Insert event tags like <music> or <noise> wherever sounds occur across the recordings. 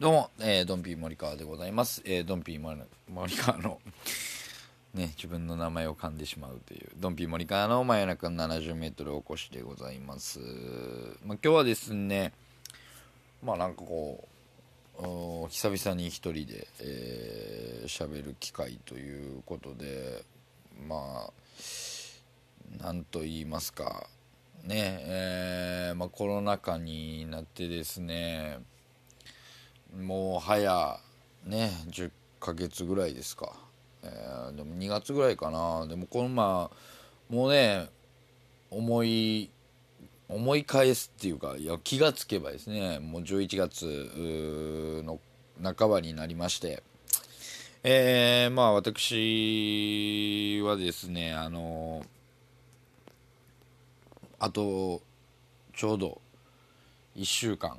どうも、えー、ドンピー森川でございます。えー、ドンピー森川の、<laughs> ね、自分の名前を噛んでしまうという、ドンピー森川の真夜中の70メートルおこしでございます。まあ、今日はですね、まあなんかこう、久々に一人で喋、えー、る機会ということで、まあ、なんと言いますか、ね、えー、まあコロナ禍になってですね、もう早ね10ヶ月ぐらいですか、えー、でも2月ぐらいかな。でもこのまあもうね思い思い返すっていうかいや気がつけばですねもう11月の半ばになりまして。えー、まあ私はですねあのあとちょうど1週間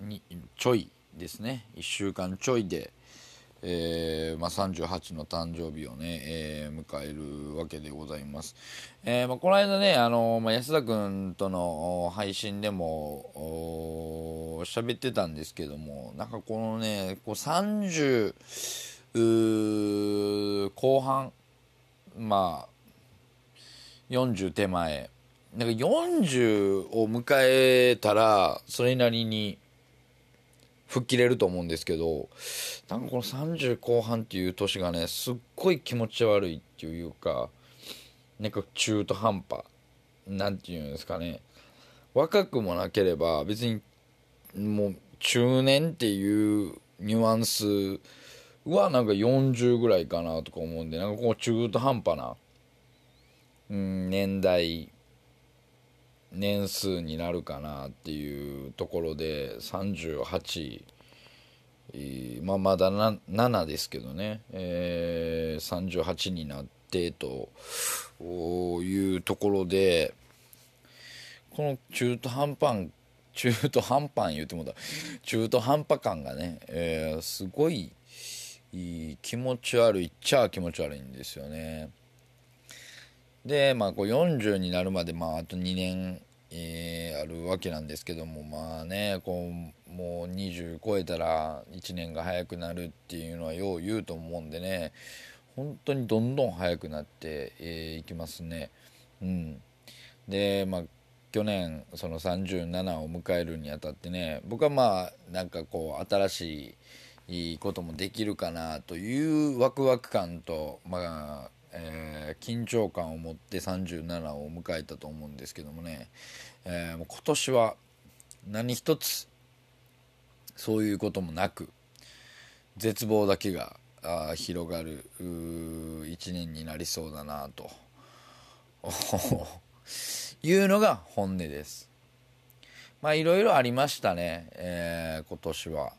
にちょいですね。1週間ちょいで、えーまあ、38の誕生日をね、えー、迎えるわけでございます、えーまあ、この間ねあの、まあ、安田君との配信でも喋ってたんですけどもなんかこのねこう30後半まあ40手前。なんか40を迎えたらそれなりに吹っ切れると思うんですけどなんかこの30後半っていう年がねすっごい気持ち悪いっていうかなんか中途半端なんていうんですかね。若くもなければ別にもう中年っていうニュアンスはなんか40ぐらいかなとか思うんでなんかこう中途半端な、年代年数になるかなっていうところで38、まあ、まだ7ですけどね、えー、38になってというところでこの中途半端中途半端言うてもだ中途半端感がね、えー、すごい気持ち悪いっちゃ気持ち悪いんですよね。で、まあ、こう40になるまで、まあ、あと2年、えー、あるわけなんですけどもまあねこうもう20超えたら1年が早くなるっていうのはよう言うと思うんでね本当にどんどん早くなってい、えー、きますね。うん、で、まあ、去年その37を迎えるにあたってね僕はまあなんかこう新しいこともできるかなというワクワク感とまあえー、緊張感を持って37を迎えたと思うんですけどもね、えー、もう今年は何一つそういうこともなく絶望だけが広がる1年になりそうだなと <laughs> いうのが本音です。まあいろいろありましたね、えー、今年は。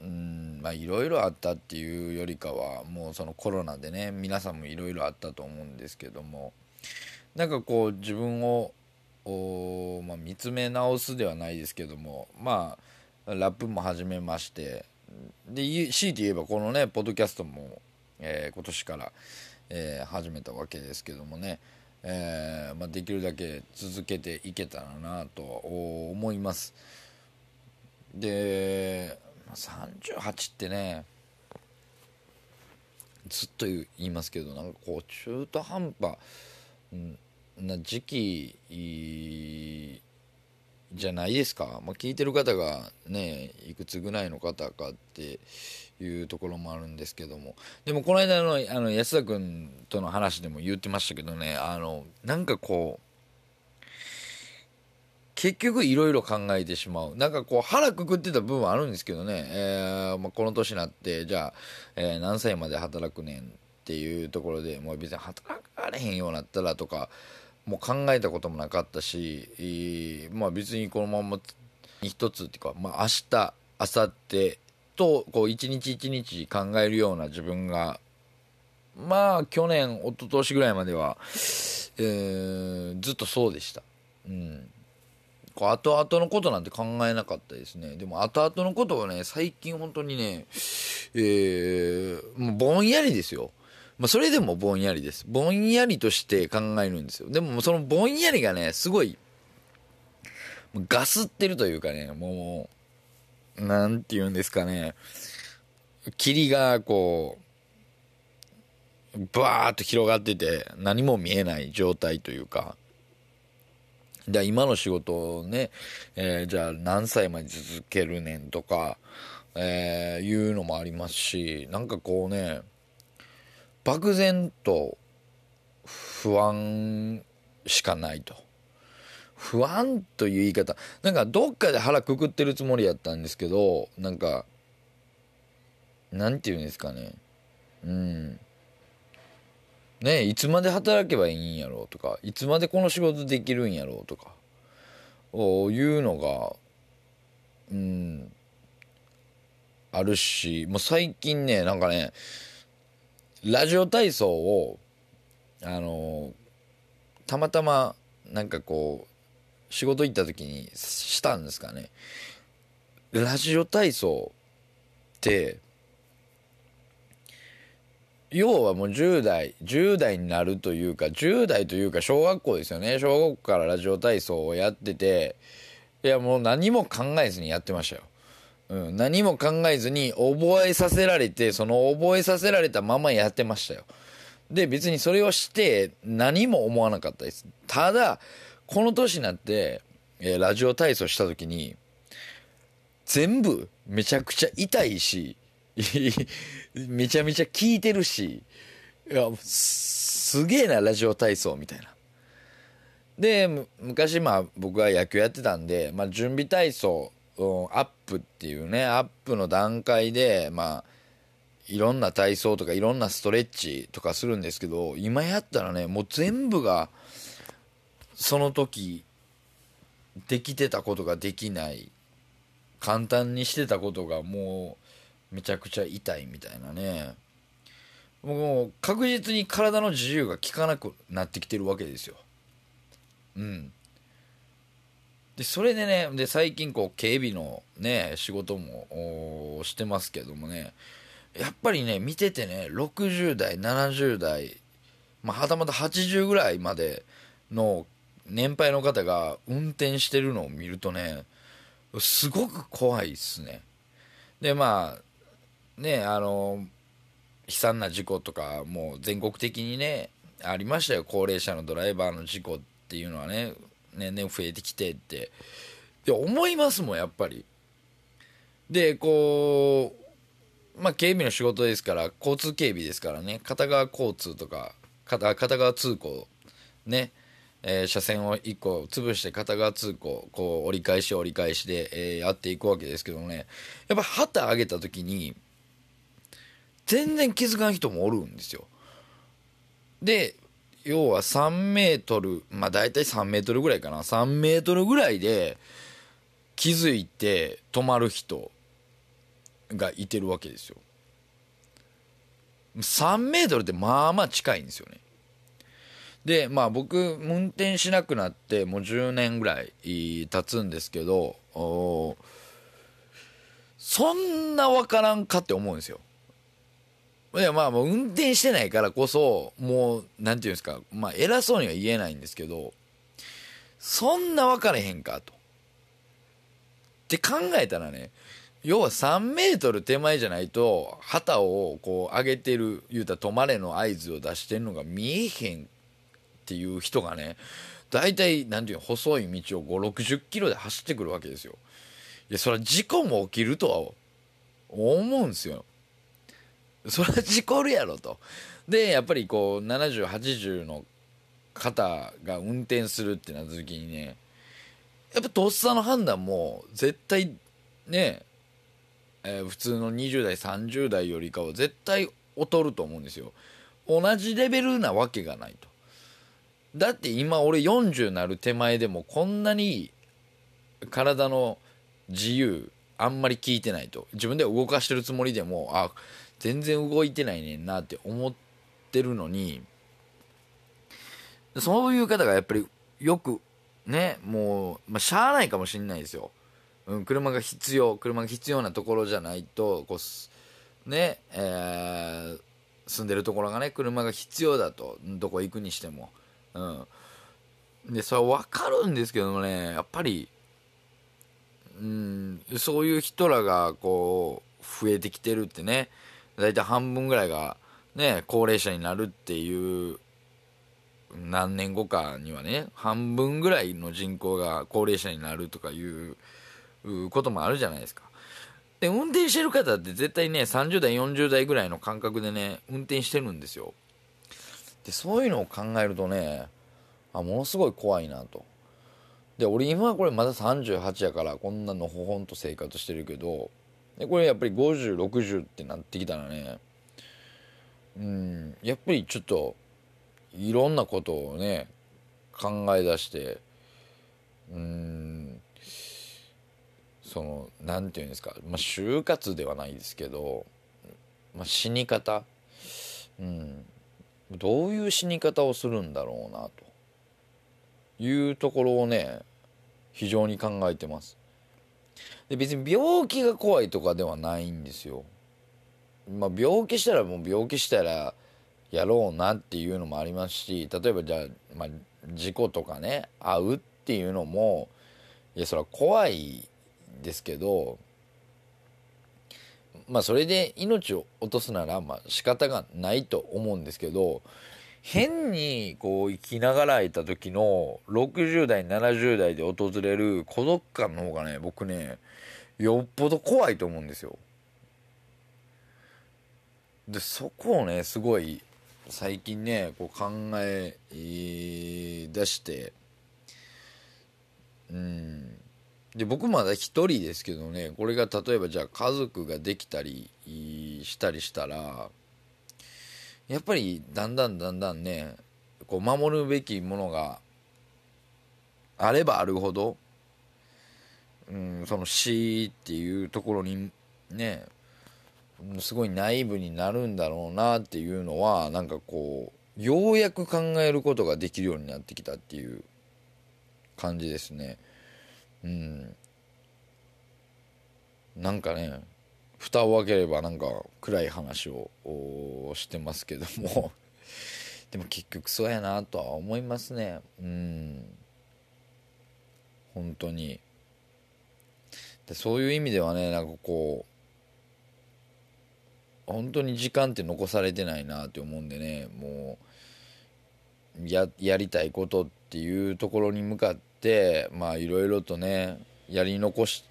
うんまあいろいろあったっていうよりかはもうそのコロナでね皆さんもいろいろあったと思うんですけどもなんかこう自分をまあ、見つめ直すではないですけどもまあラップも始めましてで強いて言えばこのねポッドキャストも、えー、今年から、えー、始めたわけですけどもね、えーまあ、できるだけ続けていけたらなと思います。で38ってねずっと言いますけどなんかこう中途半端な時期じゃないですか、まあ、聞いてる方がねいくつぐらいの方かっていうところもあるんですけども。でもこの間のあの安田君との話でも言ってましたけどねあのなんかこう結局いろいろ考えてしまう。なんかこう腹くくってた部分はあるんですけどね、えー、まあ、この年になって、じゃあ、えー、何歳まで働くねんっていうところで、もう別に働かれへんようになったらとか、もう考えたこともなかったし、まあ別にこのまま一つっていうか、まあ明日、あさってとこう一日一日考えるような自分がまあ去年一昨年ぐらいまでは、えーずっとそうでした。うん。こう後々のことなんて考えなかったですねでも後々のことはね最近本当にねえーもうぼんやりですよまあ、それでもぼんやりです。ぼんやりとして考えるんですよ。でも、そのぼんやりがね、すごい、ガスってるというかね、もう、なんて言うんですかね、霧がこう、バーっと広がってて、何も見えない状態というか、じゃあ今の仕事をね、えーじゃあ何歳まで続けるねんとか、えーいうのもありますし、なんかこうね、漠然と不安しかないと。不安という言い方。なんかどっかで腹くくってるつもりやったんですけど、なんか、なんて言うんですかね。うん。ねいつまで働けばいいんやろうとか、いつまでこの仕事できるんやろうとか、おいうのが、うん、あるし、もう最近ね、なんかね、ラジオ体操を、あのたまたま、なんかこう、仕事行った時にしたんですかね。ラジオ体操って、要はもう10代、10代になるというか、10代というか小学校ですよね。小学校からラジオ体操をやってて、いやもう何も考えずにやってましたよ。うん、何も考えずに覚えさせられて、その覚えさせられたままやってましたよ。で、別にそれをして何も思わなかったです。ただ、この年になって、えーラジオ体操した時に、全部めちゃくちゃ痛いし、<laughs> めちゃめちゃ聞いてるし、いや、すげえな、ラジオ体操みたいな。で、昔まあ僕は野球やってたんで、まあ準備体操、うんアップっていうね、アップの段階で、まあ、いろんな体操とかいろんなストレッチとかするんですけど、今やったらね、もう全部が、その時、できてたことができない、簡単にしてたことがもう、めちゃくちゃ痛いみたいなね。もう確実に体の自由が利かなくなってきてるわけですよ。うん。で、それでね、で、最近こう、警備のね、仕事もしてますけどもね、やっぱりね、見ててね、60代、70代、まあ、はたまた80ぐらいまでの年配の方が運転してるのを見るとね、すごく怖いっすね。で、まあ、ね、あの、悲惨な事故とか、もう全国的にね、ありましたよ。高齢者のドライバーの事故っていうのはね、年々増えてきてって。で、思いますもん、やっぱり。で、こう、まあ、警備の仕事ですから、交通警備ですからね、片側交通とか、片片側通行、ね、えー車線を1個潰して片側通行、こう折り返し折り返しで、えーやっていくわけですけどもね、やっぱ旗上げた時に、全然気づかん人もおるんですよ。で、要は3メートル、まあ大体3メートルぐらいかな、3メートルぐらいで気づいて止まる人がいてるわけですよ。3メートルってまあまあ近いんですよね。で、まあ僕、運転しなくなってもう10年ぐらい経つんですけど、そんなわからんかって思うんですよ。いやまあもう運転してないからこそもうなんていうんですかまあ偉そうには言えないんですけどそんな分かれへんかと。って考えたらね要は3メートル手前じゃないと旗をこう上げてる言うたら止まれの合図を出してるのが見えへんっていう人がね大体なんていうの細い道を5 6 0キロで走ってくるわけですよ。いやそれは事故も起きるとは思うんですよ。<laughs> それは事故るやろと。で、やっぱりこう、70、80の方が運転するってなった時にね、やっぱとっさの判断も絶対ね、えー普通の20代、30代よりかは絶対劣ると思うんですよ。同じレベルなわけがないと。だって今俺40なる手前でもこんなに体の自由あんまり効いてないと自分では動かしてるつもりでもあ全然動いてないねんなって思ってるのにそういう方がやっぱりよくねもう、まあ、しゃあないかもしれないですよ、うん、車が必要車が必要なところじゃないとこうねえー、住んでるところがね車が必要だとどこ行くにしても。うん。でそれは分かるんですけどもねやっぱりうんそういう人らがこう増えてきてるってね大体半分ぐらいがね高齢者になるっていう何年後かにはね半分ぐらいの人口が高齢者になるとかいうこともあるじゃないですか。で運転してる方って絶対ね30代40代ぐらいの感覚でね運転してるんですよ。でそういうのを考えるとねあものすごい怖いなと。で俺今これまだ38やからこんなのほほんと生活してるけどでこれやっぱり5060ってなってきたらねうんやっぱりちょっといろんなことをね考え出してうんその何て言うんですか、まあ、就活ではないですけど、まあ、死に方、うん、どういう死に方をするんだろうなというところをね非常に考えてます。で別に病気が怖いとかではないんですよ。まあ病気したらもう病気したらやろうなっていうのもありますし例えばじゃあ、まあ、事故とかね会うっていうのもいやそれは怖いですけどまあそれで命を落とすならまあ仕方がないと思うんですけど変にこう生きながらいた時の60代70代で訪れる孤独感の方がね僕ねよっぽど怖いと思うんですよ。でそこをねすごい最近ねこう考え出してうんで僕まだ一人ですけどねこれが例えばじゃあ家族ができたりしたりしたらやっぱりだんだんだんだんねこう守るべきものがあればあるほど、うん、その死っていうところにねすごいナイーブになるんだろうなっていうのはなんかこうようやく考えることができるようになってきたっていう感じですね。うん。なんかね蓋を開ければなんか暗い話をしてますけども。<laughs> でも結局そうやなとは思いますね。うん。本当に。でそういう意味ではねなんかこう本当に時間って残されてないなって思うんでねもうややりたいことっていうところに向かってまあいろいろとねやり残す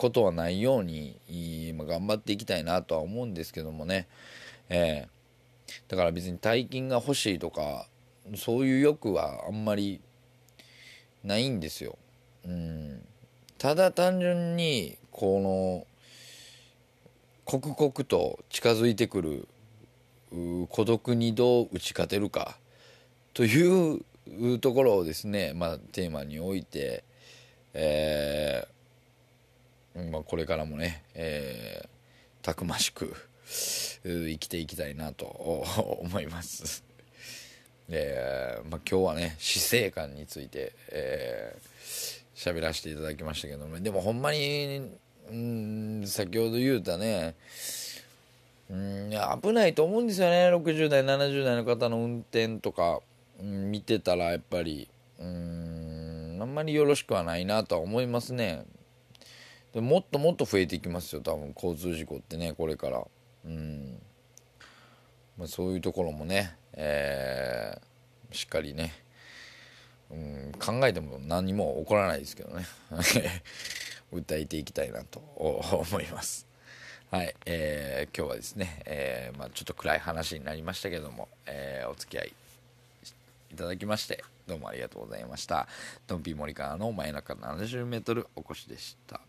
ことはないように今頑張っていきたいなとは思うんですけどもね、えー、だから別に大金が欲しいとかそういう欲はあんまりないんですよ。うん、ただ単純にこの刻々と近づいてくる孤独にどう打ち勝てるかというところをですね、まあ、テーマにおいて、えーまあ、これからもね、えー、たくましく <laughs> 生きていきたいなと <laughs> 思います。えーまあ、今日はね死生観について喋、えー、らせていただきましたけどもでもほんまにうん先ほど言うたねうん危ないと思うんですよね60代70代の方の運転とか、うん、見てたらやっぱりうんあんまりよろしくはないなとは思いますねでもっともっと増えていきますよ多分交通事故ってねこれからうん、まあ、そういうところもね、えー、しっかりねうん考えても何も起こらないですけどね <laughs> 歌えていきたいなと思います。はい、えー、今日はですね、えー、まあ、ちょっと暗い話になりましたけども、えー、お付き合いいただきましてどうもありがとうございました。ドンピー森川の真夜中 70m お越しでした。